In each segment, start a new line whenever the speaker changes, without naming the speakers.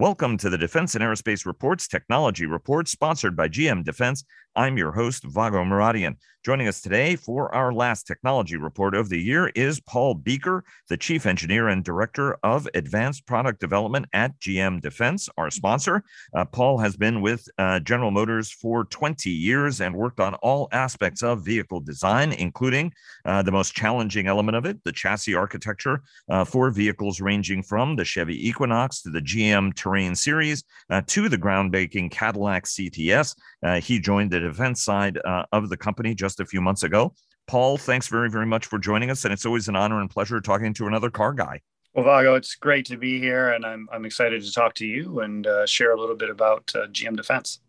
Welcome to the Defense and Aerospace Reports Technology Report, sponsored by GM Defense. I'm your host, Vago Muradian. Joining us today for our last technology report of the year is Paul Beaker, the Chief Engineer and Director of Advanced Product Development at GM Defense, our sponsor. Uh, Paul has been with uh, General Motors for 20 years and worked on all aspects of vehicle design, including uh, the most challenging element of it, the chassis architecture uh, for vehicles ranging from the Chevy Equinox to the GM Terrain Series uh, to the groundbreaking Cadillac CTS. Uh, he joined the defense side uh, of the company just a few months ago. Paul, thanks very, very much for joining us. And it's always an honor and pleasure talking to another car guy.
Well, Vago, it's great to be here, and I'm, I'm excited to talk to you and uh, share a little bit about uh, GM Defense.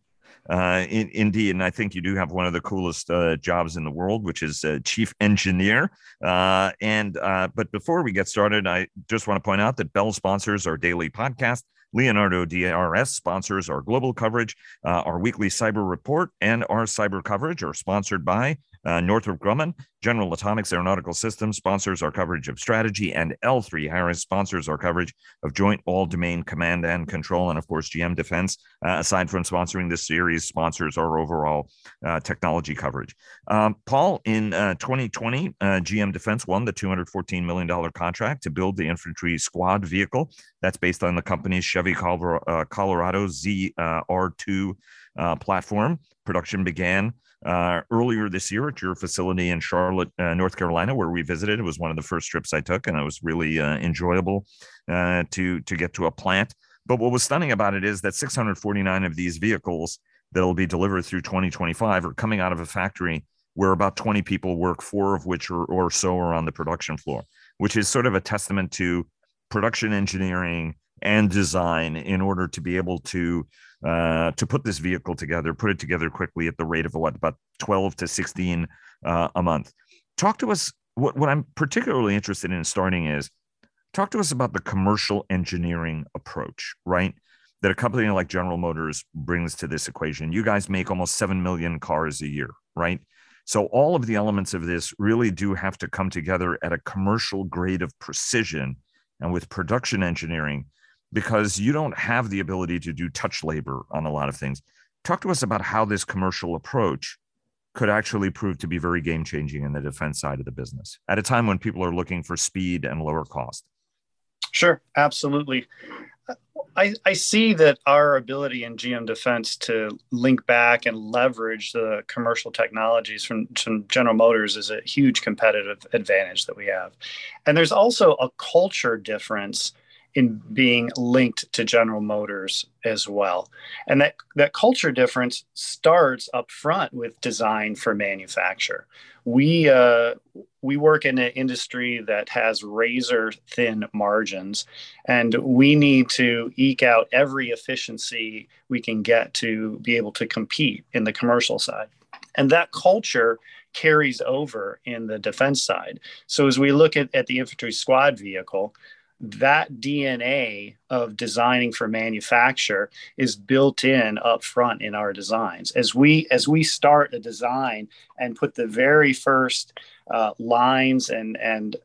Uh, in, indeed, and I think you do have one of the coolest uh, jobs in the world, which is uh, chief engineer. Uh, and uh, but before we get started, I just want to point out that Bell sponsors our daily podcast. Leonardo DRS sponsors our global coverage. Uh, our weekly cyber report and our cyber coverage are sponsored by uh, Northrop Grumman, General Atomics Aeronautical Systems sponsors our coverage of strategy, and L3 Harris sponsors our coverage of Joint All Domain Command and Control. And of course, GM Defense, uh, aside from sponsoring this series, sponsors our overall uh, technology coverage. Um, Paul, in 2020, uh, uh, GM Defense won the $214 million contract to build the infantry squad vehicle. That's based on the company's Chevy uh, Colorado ZR2 platform. Production began uh, earlier this year at your facility in Charlotte, uh, North Carolina, where we visited. It was one of the first trips I took, and it was really uh, enjoyable uh, to to get to a plant. But what was stunning about it is that 649 of these vehicles that will be delivered through 2025 are coming out of a factory where about 20 people work, four of which are, or so are on the production floor, which is sort of a testament to production engineering and design in order to be able to uh, to put this vehicle together, put it together quickly at the rate of what about 12 to 16 uh, a month. Talk to us. What, what I'm particularly interested in starting is talk to us about the commercial engineering approach, right? That a company like General Motors brings to this equation. You guys make almost 7 million cars a year, right? So all of the elements of this really do have to come together at a commercial grade of precision and with production engineering because you don't have the ability to do touch labor on a lot of things. Talk to us about how this commercial approach could actually prove to be very game changing in the defense side of the business at a time when people are looking for speed and lower cost.
Sure, absolutely. I, I see that our ability in GM Defense to link back and leverage the commercial technologies from, from General Motors is a huge competitive advantage that we have. And there's also a culture difference in being linked to General Motors as well. And that, that culture difference starts up front with design for manufacture. We, uh, we work in an industry that has razor thin margins, and we need to eke out every efficiency we can get to be able to compete in the commercial side. And that culture carries over in the defense side. So as we look at, at the infantry squad vehicle, that DNA of designing for manufacture is built in up front in our designs. As we as we start a design and put the very first uh, lines and and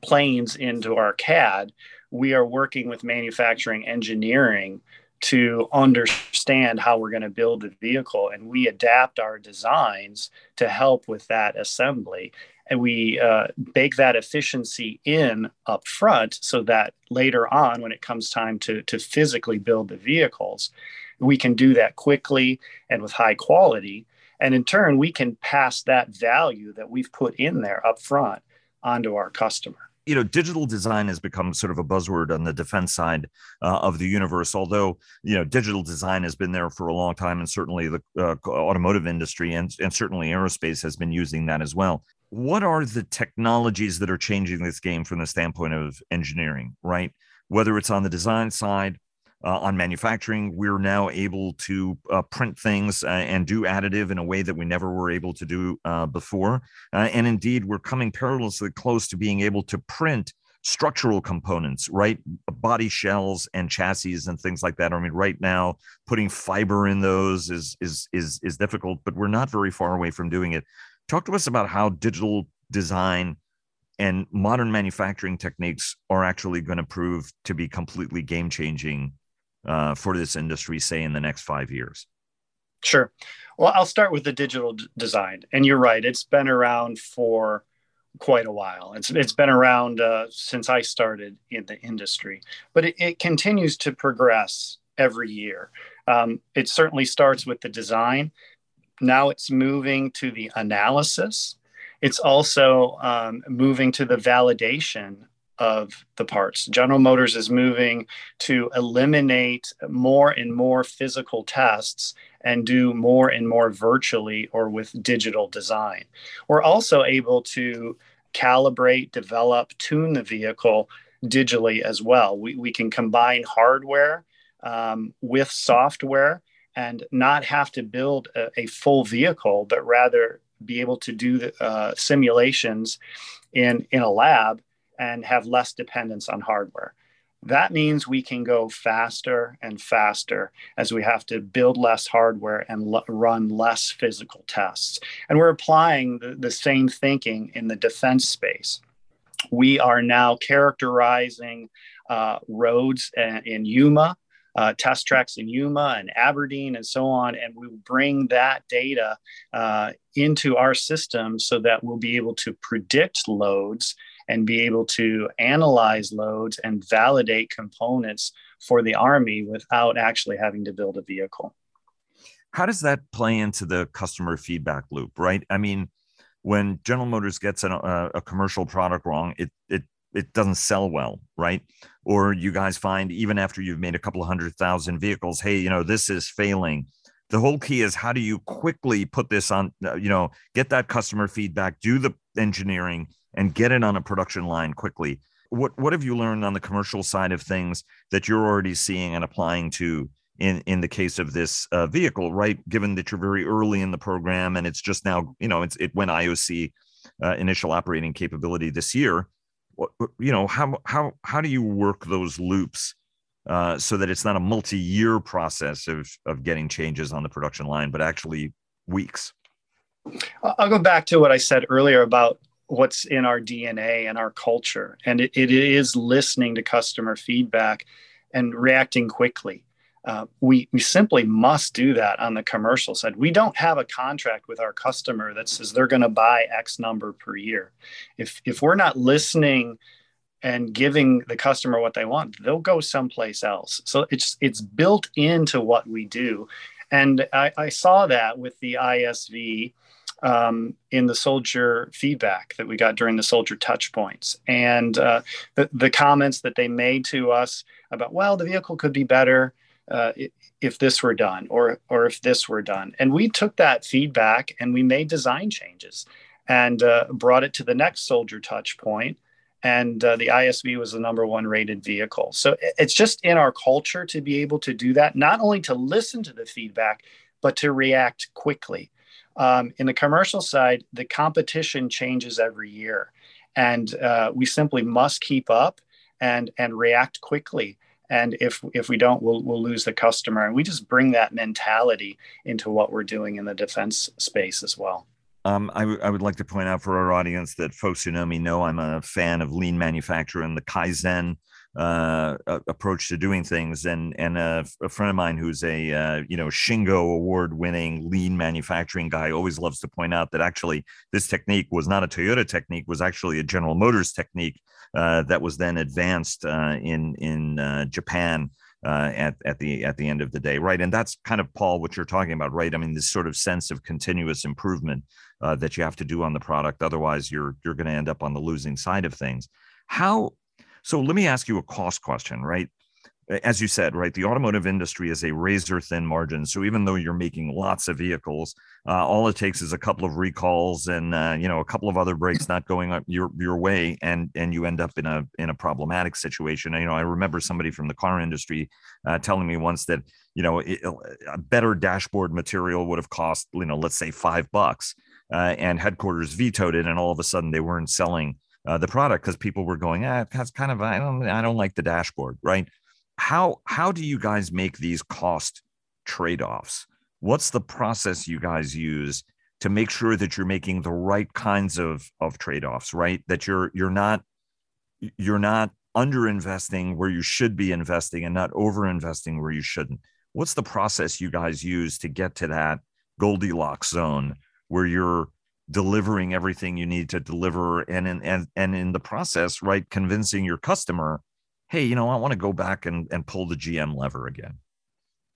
planes into our CAD, we are working with manufacturing engineering to understand how we're going to build the vehicle and we adapt our designs to help with that assembly and we uh, bake that efficiency in up front so that later on when it comes time to, to physically build the vehicles we can do that quickly and with high quality. And in turn we can pass that value that we've put in there up front onto our customer
you know digital design has become sort of a buzzword on the defense side uh, of the universe although you know digital design has been there for a long time and certainly the uh, automotive industry and, and certainly aerospace has been using that as well. What are the technologies that are changing this game from the standpoint of engineering right? Whether it's on the design side uh, on manufacturing. We're now able to uh, print things uh, and do additive in a way that we never were able to do uh, before. Uh, and indeed, we're coming perilously close to being able to print structural components, right? Body shells and chassis and things like that. I mean, right now, putting fiber in those is is is is difficult, but we're not very far away from doing it. Talk to us about how digital design and modern manufacturing techniques are actually going to prove to be completely game changing uh, for this industry, say in the next five years?
Sure. Well, I'll start with the digital d- design, and you're right; it's been around for quite a while. It's it's been around uh, since I started in the industry, but it, it continues to progress every year. Um, it certainly starts with the design. Now it's moving to the analysis. It's also um, moving to the validation of the parts. General Motors is moving to eliminate more and more physical tests and do more and more virtually or with digital design. We're also able to calibrate, develop, tune the vehicle digitally as well. We, we can combine hardware um, with software and not have to build a, a, full vehicle, but rather be able to do the, uh, simulations in, in a lab and have less dependence on hardware. That means we can go faster and faster as we have to build less hardware and l- run less physical tests. And we're applying the, the same thinking in the defense space. We are now characterizing uh, roads uh, in Yuma uh, test tracks in Yuma and Aberdeen and so on. And we bring that data uh, into our system so that we'll be able to predict loads and be able to analyze loads and validate components for the Army without actually having to build a vehicle.
How does that play into the customer feedback loop, right? I mean, when General Motors gets an, uh, a commercial product wrong, it, it it doesn't sell well, right? Or you guys find even after you've made a couple of hundred thousand vehicles, hey, you know, this is failing. The whole key is how do you quickly put this on, uh, you know, get that customer feedback, do the engineering, and get it on a production line quickly. What what have you learned on the commercial side of things that you're already seeing and applying to in in the case of this uh, vehicle, right? Given that you're very early in the program and it's just now, you know, it's it went IOC uh, initial operating capability this year you know how how how do you work those loops uh, so that it's not a multi-year process of of getting changes on the production line, but actually weeks?
I'll go back to what I said earlier about what's in our DNA and our culture, and it, it is listening to customer feedback and reacting quickly. Uh, we, we simply must do that on the commercial side. We don't have a contract with our customer that says they're going to buy X number per year. If, if we're not listening and giving the customer what they want, they'll go someplace else. So it's, it's built into what we do. And I, I saw that with the ISV um, in the soldier feedback that we got during the soldier touch points. And uh, the, the comments that they made to us about, well, the vehicle could be better uh, if this were done or or if this were done. And we took that feedback and we made design changes and uh, brought it to the next soldier touch point. And uh, the isv was the number one rated vehicle. So it's just in our culture to be able to do that not only to listen to the feedback but to react quickly um, in the commercial side the competition changes every year. And uh, we simply must keep up and and react quickly. And if if we don't we'll, we'll lose the customer. And we just bring that mentality into what we're doing in the defense space as well.
Um, I, w- I would like to point out for our audience that folks who know me know I'm a fan of lean manufacturing the Kaizen uh, approach to doing things. And and a, a friend of mine who's a uh, you know Shingo award winning lean manufacturing guy always loves to point out that actually this technique was not a Toyota technique, was actually a General Motors technique uh, that was then advanced uh, in in uh, Japan. Uh, at at the at the end of the day, right? And that's kind of Paul what you're talking about, right? I mean, this sort of sense of continuous improvement uh, that you have to do on the product, otherwise you're you're going to end up on the losing side of things. How? So let me ask you a cost question, right? as you said, right, the automotive industry is a razor thin margin. So even though you're making lots of vehicles, uh, all it takes is a couple of recalls and uh, you know a couple of other breaks not going up your your way, and and you end up in a in a problematic situation. You know, I remember somebody from the car industry uh, telling me once that you know it, a better dashboard material would have cost you know let's say five bucks, uh, and headquarters vetoed it, and all of a sudden they weren't selling. Uh, the product because people were going, ah, that's kind of I don't I don't like the dashboard, right? how how do you guys make these cost trade-offs what's the process you guys use to make sure that you're making the right kinds of of trade-offs right that you're you're not you're not under investing where you should be investing and not over investing where you shouldn't. What's the process you guys use to get to that Goldilocks zone where you're delivering everything you need to deliver and in, and, and in the process, right, convincing your customer, hey, you know, I want to go back and, and pull the GM lever again.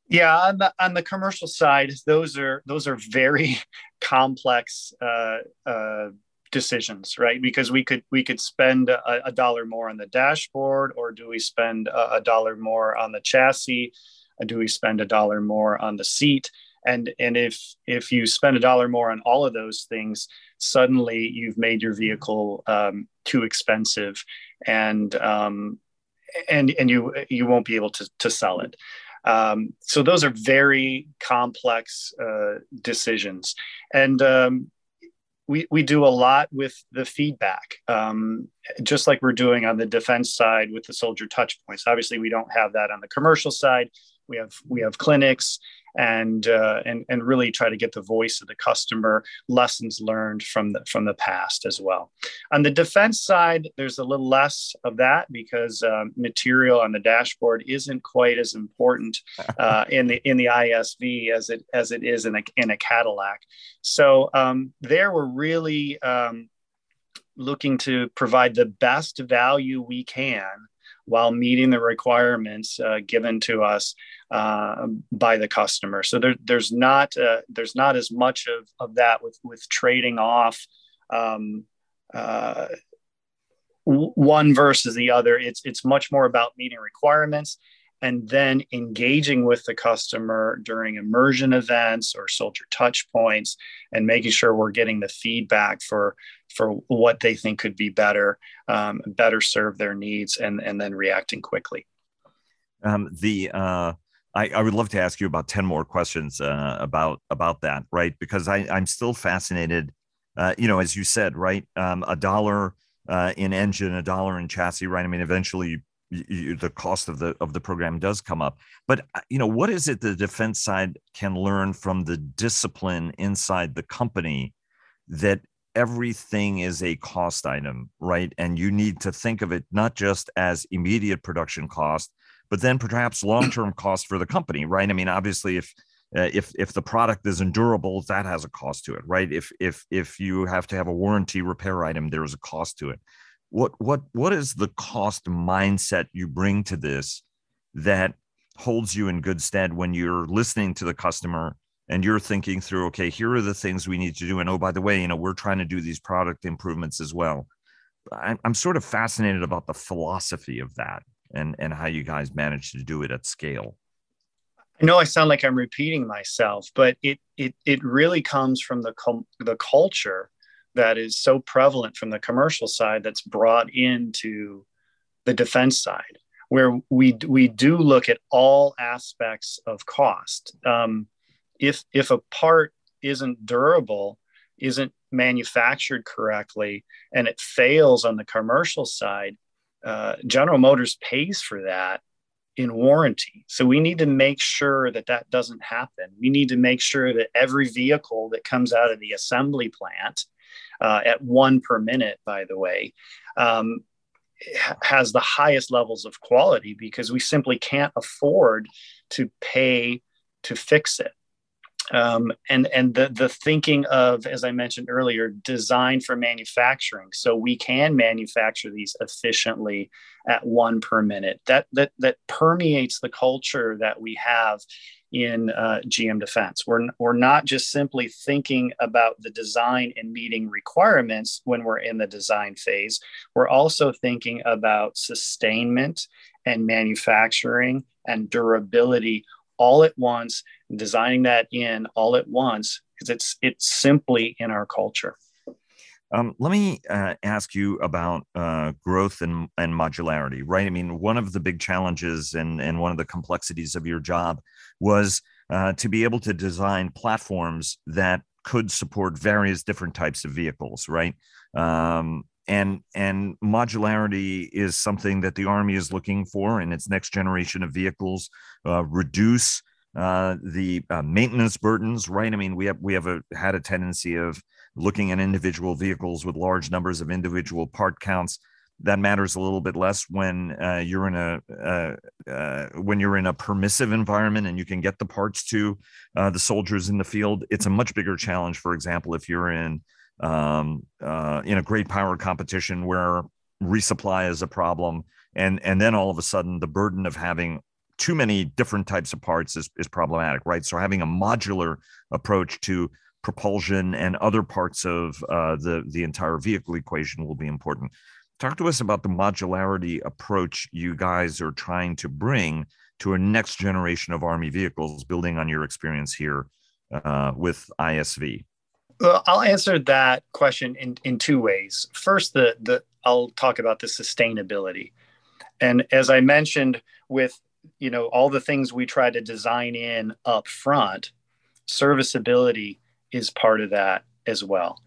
Yeah, on the on the commercial side, those are those are very complex uh, uh, decisions, right? Because we could we could spend a, a, dollar more on the dashboard, or do we spend a, a dollar more on the chassis? do we spend a dollar more on the seat? And and if if you spend a dollar more on all of those things, suddenly you've made your vehicle um, too expensive, and um, and and you you won't be able to to sell it. Um, so those are very complex uh, decisions, and um, we we do a lot with the feedback, um, just like we're doing on the defense side with the soldier touch points. Obviously, we don't have that on the commercial side. We have we have clinics and uh, and and really try to get the voice of the customer, lessons learned from the from the past as well. On the defense side, there's a little less of that because um, material on the dashboard isn't quite as important uh, in the in the ISV as it as it is in a in a Cadillac. So um, there we're really um, looking to provide the best value we can while meeting the requirements uh, given to us uh, by the customer. So there, there's not uh, there's not as much of, of that with with trading off um, uh, one versus the other. It's it's much more about meeting requirements and then engaging with the customer during immersion events or soldier touch points and making sure we're getting the feedback for for what they think could be better um, better serve their needs and and then reacting quickly.
Um, the uh, I, I, would love to ask you about 10 more questions uh, about about that right? Because I, i'm still fascinated uh, you know as you said right um, a dollar uh, in engine a dollar in chassis right? I mean eventually you, the cost of the of the program does come up. But uh, you know what is it the defense side can learn from the discipline inside the company that everything is a cost item right? And you need to think of it not just as immediate production cost but then perhaps long-term cost for the company right? I mean obviously if uh, if if the product is endurable that has a cost to it right? If if if you have to have a warranty repair item there's a cost to it what what what is the cost mindset you bring to this that holds you in good stead when you're listening to the customer and you're thinking through okay here are the things we need to do. And oh by the way you know we're trying to do these product improvements as well. I'm, I'm sort of fascinated about the philosophy of that and and how you guys manage to do it at scale.
I know I sound like I'm repeating myself, but it it it really comes from the the culture that is so prevalent from the commercial side that's brought into the defense side where we we do look at all aspects of cost. Um, if if a part isn't durable isn't manufactured correctly and it fails on the commercial side uh, general motors pays for that in warranty. So we need to make sure that that doesn't happen. We need to make sure that every vehicle that comes out of the assembly plant uh, at one per minute, by the way, um, has the highest levels of quality because we simply can't afford to pay to fix it. Um, and and the the thinking of, as I mentioned earlier, design for manufacturing, so we can manufacture these efficiently at one per minute. That that that permeates the culture that we have in uh, GM Defense. We're, we're not just simply thinking about the design and meeting requirements when we're in the design phase. We're also thinking about sustainment and manufacturing and durability all at once, designing that in all at once because it's it's simply in our culture.
Um, let me uh, ask you about uh, growth and, and modularity, right? I mean, one of the big challenges and, and one of the complexities of your job was uh, to be able to design platforms that could support various different types of vehicles, right? Um, and and modularity is something that the Army is looking for in its next generation of vehicles. Uh, reduce uh, the uh, maintenance burdens, right? I mean, we have we have a, had a tendency of looking at individual vehicles with large numbers of individual part counts that matters a little bit less when uh, you're in a uh, uh, when you're in a permissive environment and you can get the parts to the soldiers in the field. It's a much bigger challenge. For example, if you're in um, uh, in a great power competition where resupply is a problem, and and then all of a sudden the burden of having too many different types of parts is, is problematic, right? So having a modular approach to propulsion and other parts of uh, the the entire vehicle equation will be important. Talk to us about the modularity approach you guys are trying to bring to a next generation of Army vehicles, building on your experience here uh, with ISV.
Well, I'll answer that question in, in two ways. First, the the I'll talk about the sustainability, and as I mentioned, with you know all the things we try to design in up front, serviceability is part of that as well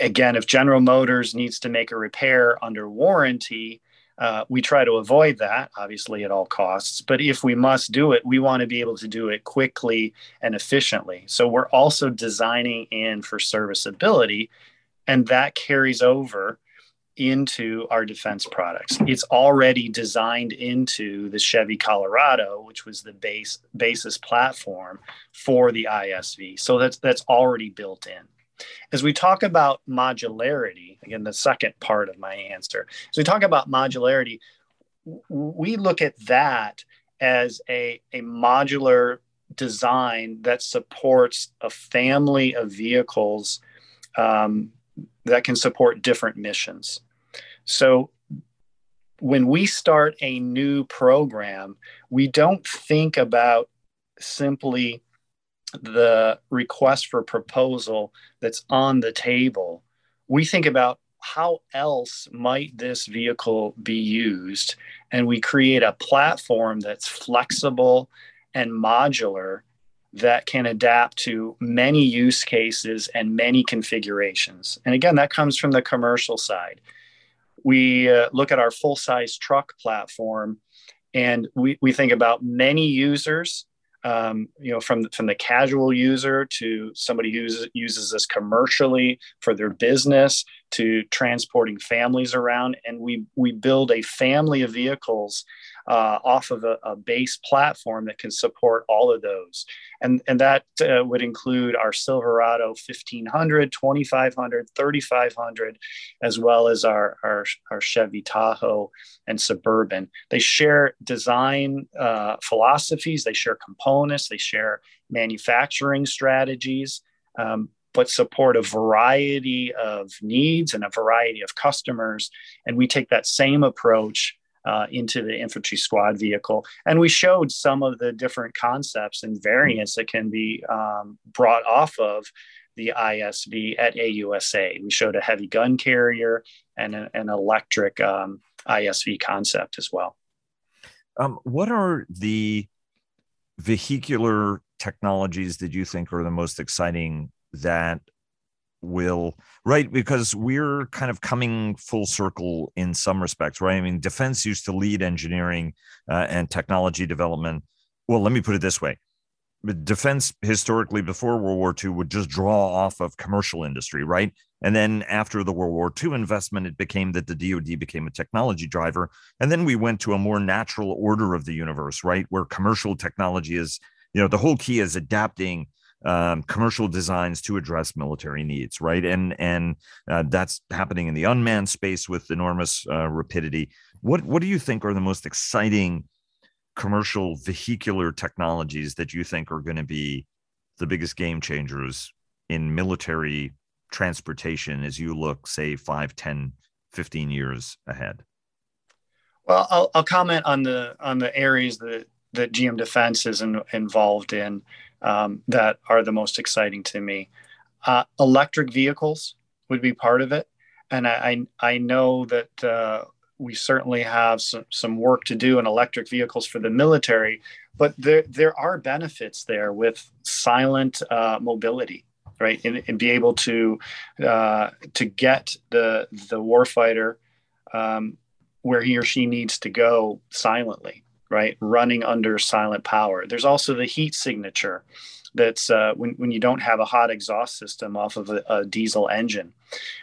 again, if General Motors needs to make a repair under warranty, uh, we try to avoid that, obviously, at all costs. But if we must do it, we want to be able to do it quickly and efficiently. So we're also designing in for serviceability, and that carries over into our defense products. It's already designed into the Chevy Colorado, which was the base basis platform for the ISV. So that's that's already built in. As we talk about modularity, again, the second part of my answer, as we talk about modularity, we look at that as a, a modular design that supports a family of vehicles um, that can support different missions. So when we start a new program, we don't think about simply the request for proposal that's on the table, we think about how else might this vehicle be used? And we create a platform that's flexible and modular that can adapt to many use cases and many configurations. And again, that comes from the commercial side. We uh, look at our full size truck platform and we, we think about many users um, you know, from from the casual user to somebody who uses this commercially for their business to transporting families around, and we we build a family of vehicles uh, off of a, a, base platform that can support all of those. And, and that uh, would include our Silverado 1500, 2500, 3500, as well as our, our, our Chevy Tahoe and Suburban. They share design uh, philosophies, they share components, they share manufacturing strategies. Um, but support a variety of needs and a variety of customers. And we take that same approach uh, into the infantry squad vehicle. And we showed some of the different concepts and variants that can be um, brought off of the ISV at AUSA. We showed a heavy gun carrier and a, an electric um, ISV concept as well.
Um, what are the vehicular technologies that you think are the most exciting that will right because we're kind of coming full circle in some respects right? I mean defense used to lead engineering uh, and technology development. Well let me put it this way. Defense historically before world war ii would just draw off of commercial industry right? And then after the world war ii investment it became that the dod became a technology driver. And then we went to a more natural order of the universe right? Where commercial technology is you know the whole key is adapting um, commercial designs to address military needs, right? And and uh, that's happening in the unmanned space with enormous uh, rapidity. What what do you think are the most exciting commercial vehicular technologies that you think are going to be the biggest game changers in military transportation as you look, say, 5, 10, 15 years ahead?
Well, I'll, I'll comment on the on the areas that that GM Defense is in, involved in um, that are the most exciting to me. Uh, electric vehicles would be part of it, and I I, know that uh, we certainly have some, some work to do in electric vehicles for the military, but there there are benefits there with silent uh, mobility, right, and, and, be able to uh, to get the the warfighter um, where he or she needs to go silently right? Running under silent power. There's also the heat signature that's uh, when, when you don't have a hot exhaust system off of a, a diesel engine.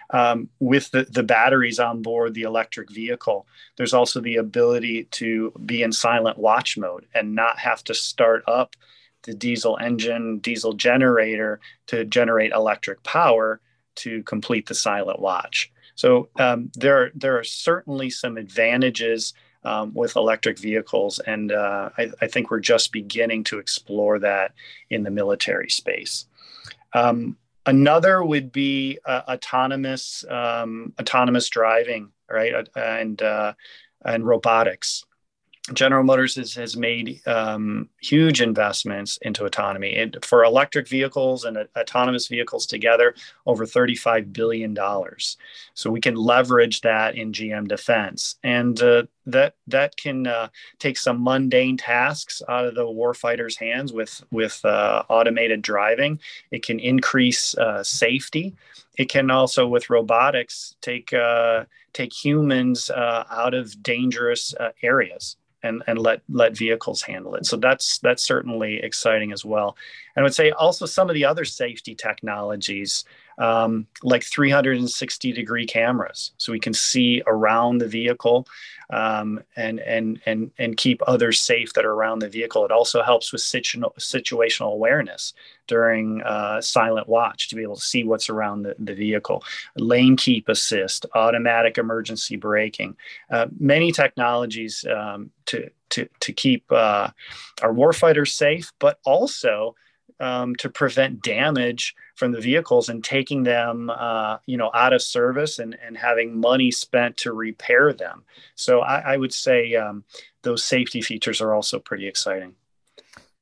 Um, with the, the batteries on board the electric vehicle, there's also the ability to be in silent watch mode and not have to start up the diesel engine, diesel generator to generate electric power to complete the silent watch. So um, there, there are certainly some advantages um, with electric vehicles. And uh, I, I, think we're just beginning to explore that in the military space. Um, another would be uh, autonomous um, autonomous driving, right, uh, and uh, and robotics. General Motors has, has made um, huge investments into autonomy. It, for electric vehicles and uh, autonomous vehicles together, over $35 billion. So we can leverage that in GM Defense. And uh, that, that can uh, take some mundane tasks out of the warfighter's hands with, with uh, automated driving. It can increase uh, safety. It can also, with robotics, take, uh, take humans out of dangerous areas and and let let vehicles handle it. So that's that's certainly exciting as well. And I would say also some of the other safety technologies um, like 360 degree cameras, so we can see around the vehicle um, and and and and keep others safe that are around the vehicle. It also helps with situational situational awareness during uh, silent watch to be able to see what's around the, the vehicle. Lane keep assist, automatic emergency braking, uh, many technologies um, to to to keep uh, our warfighters safe, but also um, to prevent damage from the vehicles and taking them, uh, you know, out of service and, and having money spent to repair them. So I, I would say um, those safety features are also pretty exciting.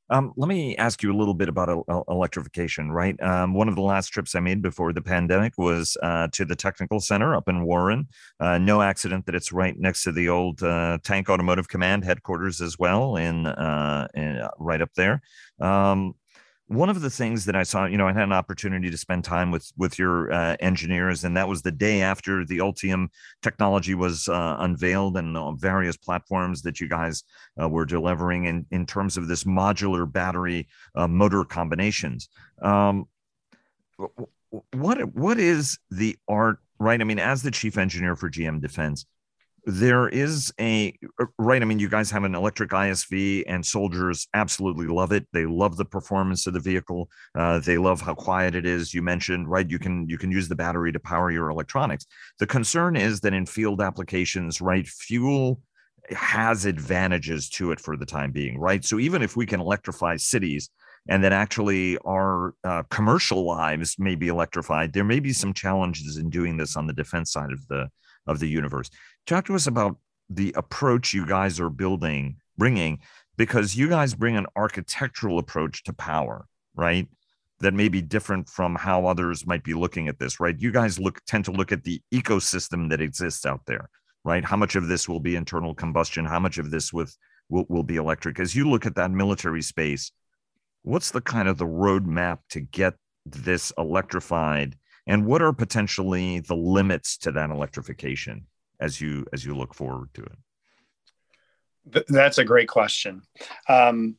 Um, let me ask you a little bit about electrification, right? Um, one of the last trips I made before the pandemic was uh, to the technical center up in Warren. Uh, no accident that it's right next to the old uh, Tank Automotive Command headquarters as well, in, uh, in uh, right up there. Um, one of the things that I saw, you know, I had an opportunity to spend time with with your uh, engineers, and that was the day after the Ultium technology was uh, unveiled and various platforms that you guys uh, were delivering in in terms of this modular battery uh, motor combinations. Um, what what is the art? Right, I mean, as the chief engineer for GM Defense, there is a uh, right i mean you guys have an electric isv and soldiers absolutely love it. They love the performance of the vehicle uh, they love how quiet it is. You mentioned right you can you can use the battery to power your electronics. The concern is that in field applications right fuel has advantages to it for the time being right? So even if we can electrify cities and that actually our uh, commercial lives may be electrified there may be some challenges in doing this on the defense side of the of the universe. Talk to us about the approach you guys are building, bringing, because you guys bring an architectural approach to power, right? That may be different from how others might be looking at this, right? You guys look tend to look at the ecosystem that exists out there, right? How much of this will be internal combustion? How much of this with will, will be electric? As you look at that military space, what's the kind of the roadmap to get this electrified and what are potentially the limits to that electrification as you as you look forward to
it? That's a great question. Um,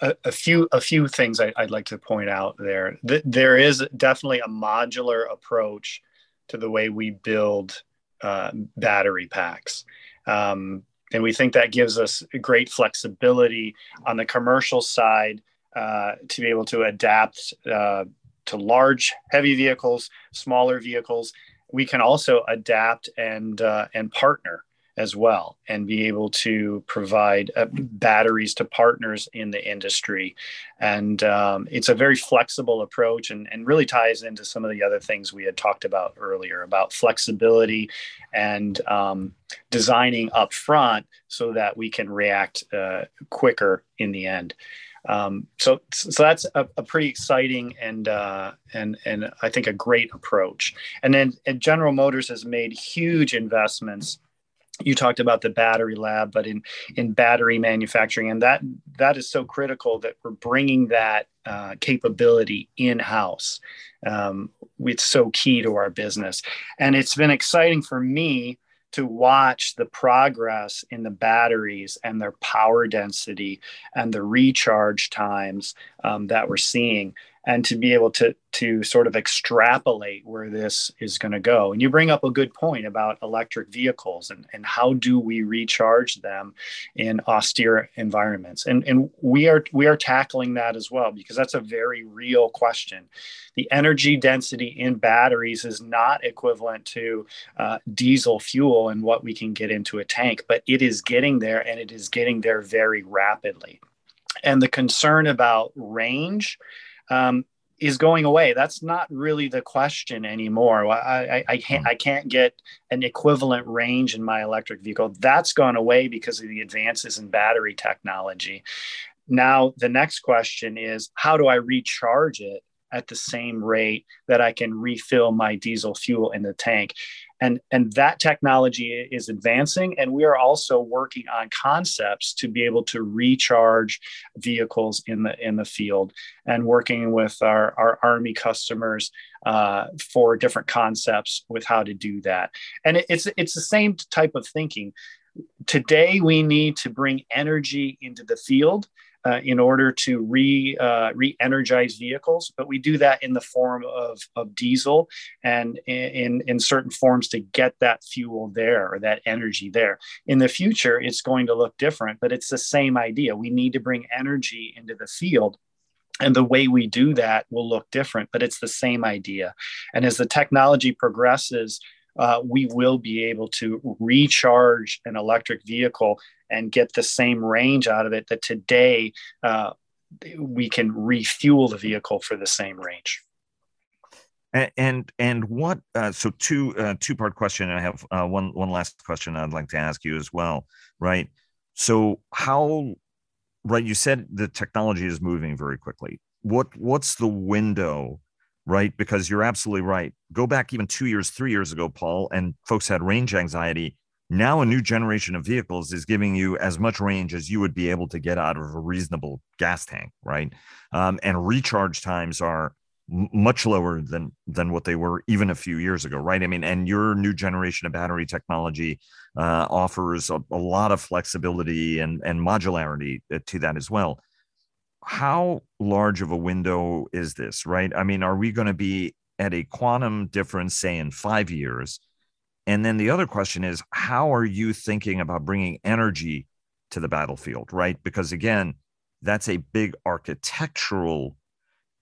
a, a, few a few things I, would like to point out there. There is definitely a modular approach to the way we build uh, battery packs. Um, and we think that gives us great flexibility on the commercial side uh, to be able to adapt uh, to large, heavy vehicles, smaller vehicles. We can also adapt and uh, and partner as well, and be able to provide uh, batteries to partners in the industry. And um, it's a very flexible approach, and, and really ties into some of the other things we had talked about earlier about flexibility and um, designing up front so that we can react uh, quicker in the end. Um, so, so that's a, a pretty exciting and uh, and and I think a great approach. And then and General Motors has made huge investments. You talked about the battery lab, but in in battery manufacturing, and that that is so critical that we're bringing that uh, capability in house. Um, it's so key to our business, and it's been exciting for me to watch the progress in the batteries and their power density and the recharge times um, that we're seeing and to be able to to sort of extrapolate where this is going to go. And you bring up a good point about electric vehicles and, and how do we recharge them in austere environments. And and we are we are tackling that as well because that's a very real question. The energy density in batteries is not equivalent to uh, diesel fuel and what we can get into a tank but it is getting there and it is getting there very rapidly. And the concern about range um, is going away. That's not really the question anymore. I, I, I, can't I can't get an equivalent range in my electric vehicle. That's gone away because of the advances in battery technology. Now the next question is how do I recharge it at the same rate that I can refill my diesel fuel in the tank? And and that technology is advancing and we are also working on concepts to be able to recharge vehicles in the in the field and working with our, our army customers uh, for different concepts with how to do that. And it, it's it's the same type of thinking. Today we need to bring energy into the field uh, in order to re uh, re-energize vehicles, but we do that in the form of, of diesel and in, in certain forms to get that fuel there or that energy there. In the future, it's going to look different, but it's the same idea. We need to bring energy into the field and the way we do that will look different but it's the same idea and as the technology progresses uh, we will be able to recharge an electric vehicle and get the same range out of it that today uh, we can refuel the vehicle for the same range.
And and what? Uh, so two uh, two part question. I have uh, one one last question I'd like to ask you as well. Right. So how? Right. You said the technology is moving very quickly. What what's the window? Right. Because you're absolutely right. Go back even two years, three years ago, Paul, and folks had range anxiety now, a new generation of vehicles is giving you as much range as you would be able to get out of a reasonable gas tank, right? Um, and recharge times are much lower than than what they were even a few years ago, right? I mean, and your new generation of battery technology uh, offers a, a lot of flexibility and and modularity uh, to that as well. How large of a window is this, right? I mean, are we going to be at a quantum difference, say, in five years? And then the other question is, how are you thinking about bringing energy to the battlefield, right? Because again, that's a big architectural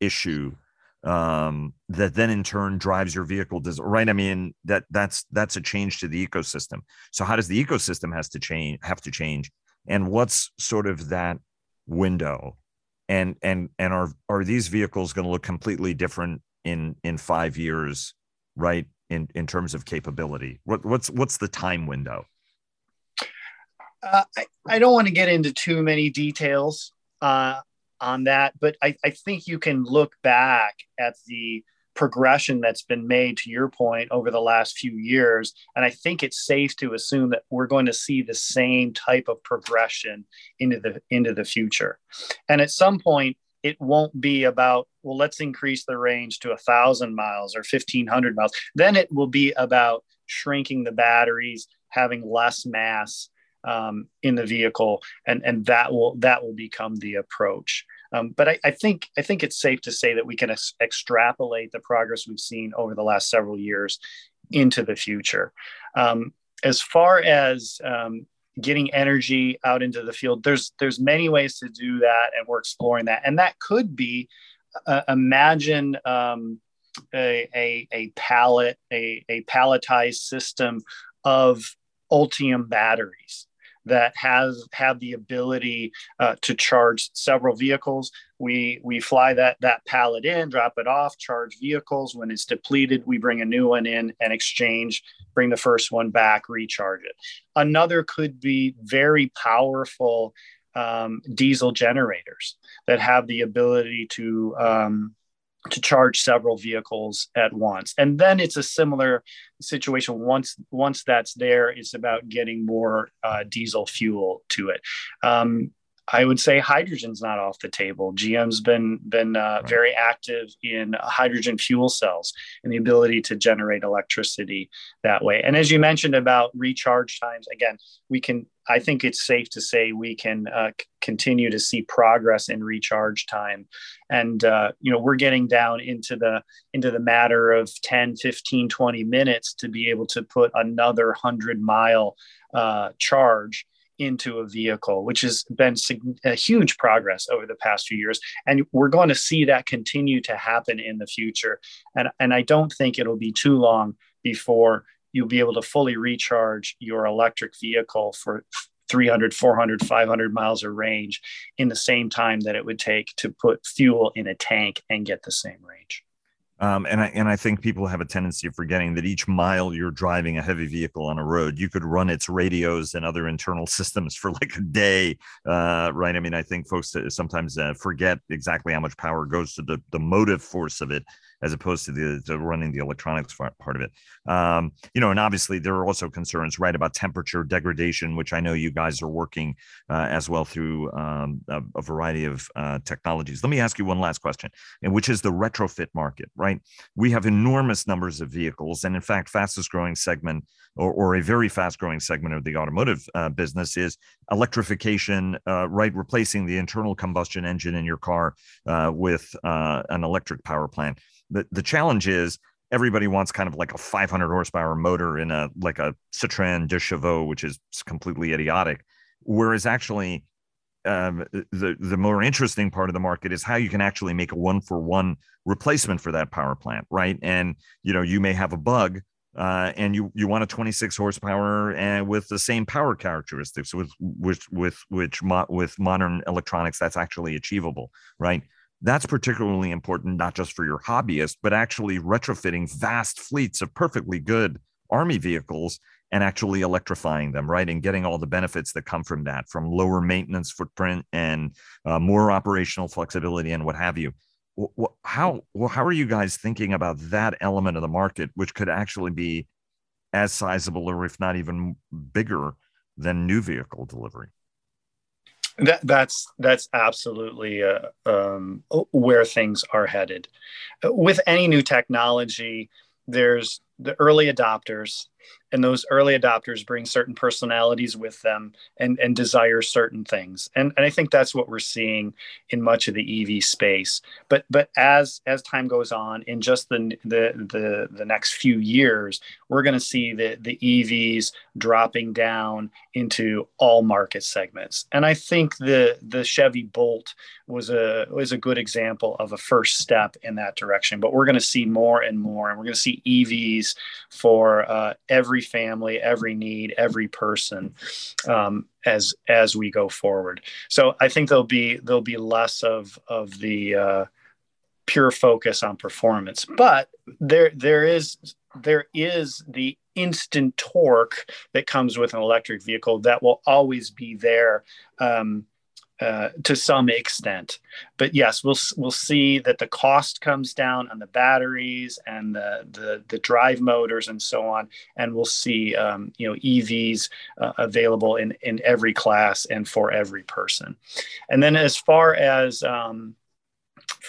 issue um, that then in turn drives your vehicle design, right? I mean, that that's that's a change to the ecosystem. So how does the ecosystem has to change have to change? And what's sort of that window? And and and are are these vehicles going to look completely different in in five years, right? in in terms of capability? What, what's what's the time window?
Uh, I, I don't want to get into too many details uh, on that, but I, I think you can look back at the progression that's been made to your point over the last few years. And i think it's safe to assume that we're going to see the same type of progression into the into the future. And at some point it won't be about well let's increase the range to a thousand miles or 1500 miles. Then it will be about shrinking the batteries having less mass um, in the vehicle and and that will that will become the approach um, but I, I, think I think it's safe to say that we can ex- extrapolate the progress we've seen over the last several years into the future. Um, as far as um, getting energy out into the field there's there's many ways to do that and we're exploring that and that could be uh, imagine um, a, a, a pallet a, a palletized system of ultium batteries that has have the ability uh, to charge several vehicles. We we fly that that pallet in, drop it off, charge vehicles. When it's depleted, we bring a new one in and exchange. Bring the first one back, recharge it. Another could be very powerful um, diesel generators that have the ability to um, to charge several vehicles at once and then it's a similar situation once once that's there it's about getting more uh, diesel fuel to it um, I would say hydrogen's not off the table. GM's been been uh, right. very active in hydrogen fuel cells and the ability to generate electricity that way. And as you mentioned about recharge times, again, we can. I think it's safe to say we can uh, c- continue to see progress in recharge time, and uh, you know we're getting down into the into the matter of 10, 15, 20 minutes to be able to put another hundred mile uh, charge into a vehicle, which has been a huge progress over the past few years. And we're going to see that continue to happen in the future. And, and I don't think it'll be too long before you'll be able to fully recharge your electric vehicle for 300, 400, 500 miles of range in the same time that it would take to put fuel in a tank and get the same range.
Um, and I and I think people have a tendency of forgetting that each mile you're driving a heavy vehicle on a road, you could run its radios and other internal systems for like a day, uh, right? I mean, I think folks sometimes uh, forget exactly how much power goes to the the motive force of it as opposed to the, the running the electronics part of it. Um, you know, and obviously there are also concerns, right, about temperature degradation, which I know you guys are working uh, as well through um, a, a, variety of uh, technologies. Let me ask you one last question, and which is the retrofit market, right? We have enormous numbers of vehicles, and in fact, fastest growing segment or, or a very fast growing segment of the automotive uh, business is electrification, uh, right? Replacing the internal combustion engine in your car uh, with uh, an electric power plant the the challenge is everybody wants kind of like a 500 horsepower motor in a like a Citroen Deux Chevaux, which is completely idiotic. Whereas actually, um, the the more interesting part of the market is how you can actually make a one for one replacement for that power plant, right? And you know, you may have a bug. Uh, and you you want a 26 horsepower and with the same power characteristics with with with which mo- with modern electronics that's actually achievable right that's particularly important, not just for your hobbyist, but actually retrofitting vast fleets of perfectly good Army vehicles and actually electrifying them, right? And getting all the benefits that come from that, from lower maintenance footprint and uh, more operational flexibility and what have you. How well, how are you guys thinking about that element of the market, which could actually be as sizable, or if not even bigger, than new vehicle delivery?
That, that's that's absolutely uh, um, where things are headed. With any new technology, there's the early adopters and those early adopters bring certain personalities with them and, and desire certain things. And, and i think that's what we're seeing in much of the ev space. But but as as time goes on in just the the the, the next few years we're going to see the the evs dropping down into all market segments. And i think the the chevy bolt was a was a good example of a first step in that direction. But we're going to see more and more and we're going to see evs for uh, every family, every need, every person um, as as we go forward. So I think there'll be there'll be less of of the uh, pure focus on performance, but there there is there is the instant torque that comes with an electric vehicle that will always be there. Um, uh, to some extent. But yes, we'll we'll see that the cost comes down on the batteries and the the, the drive motors and so on, and we'll see um, you know EVs uh, available in in every class and for every person. And then as far as um,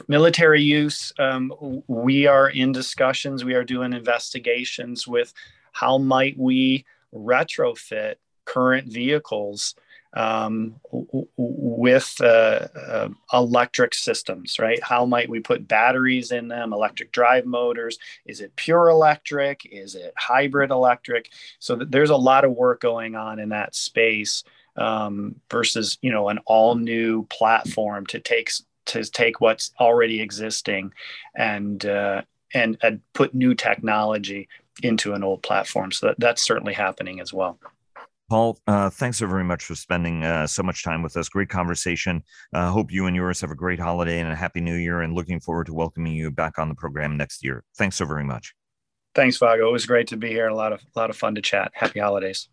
military use, um, we are in discussions. We are doing investigations with how might we retrofit current vehicles um, with uh, uh, electric systems, right? How might we put batteries in them, electric drive motors? Is it pure electric? Is it hybrid electric? So th- there's a lot of work going on in that space um, versus, you know, an all new platform to take to take what's already existing and uh, and and put new technology into an old platform. So that, that's certainly happening as well.
Paul, uh, thanks so very much for spending uh, so much time with us. Great conversation. Uh, hope you and yours have a great holiday and a happy new year, and looking forward to welcoming you back on the program next year. Thanks so very much.
Thanks, Vago. It was great to be here a lot of a lot of fun to chat. Happy holidays.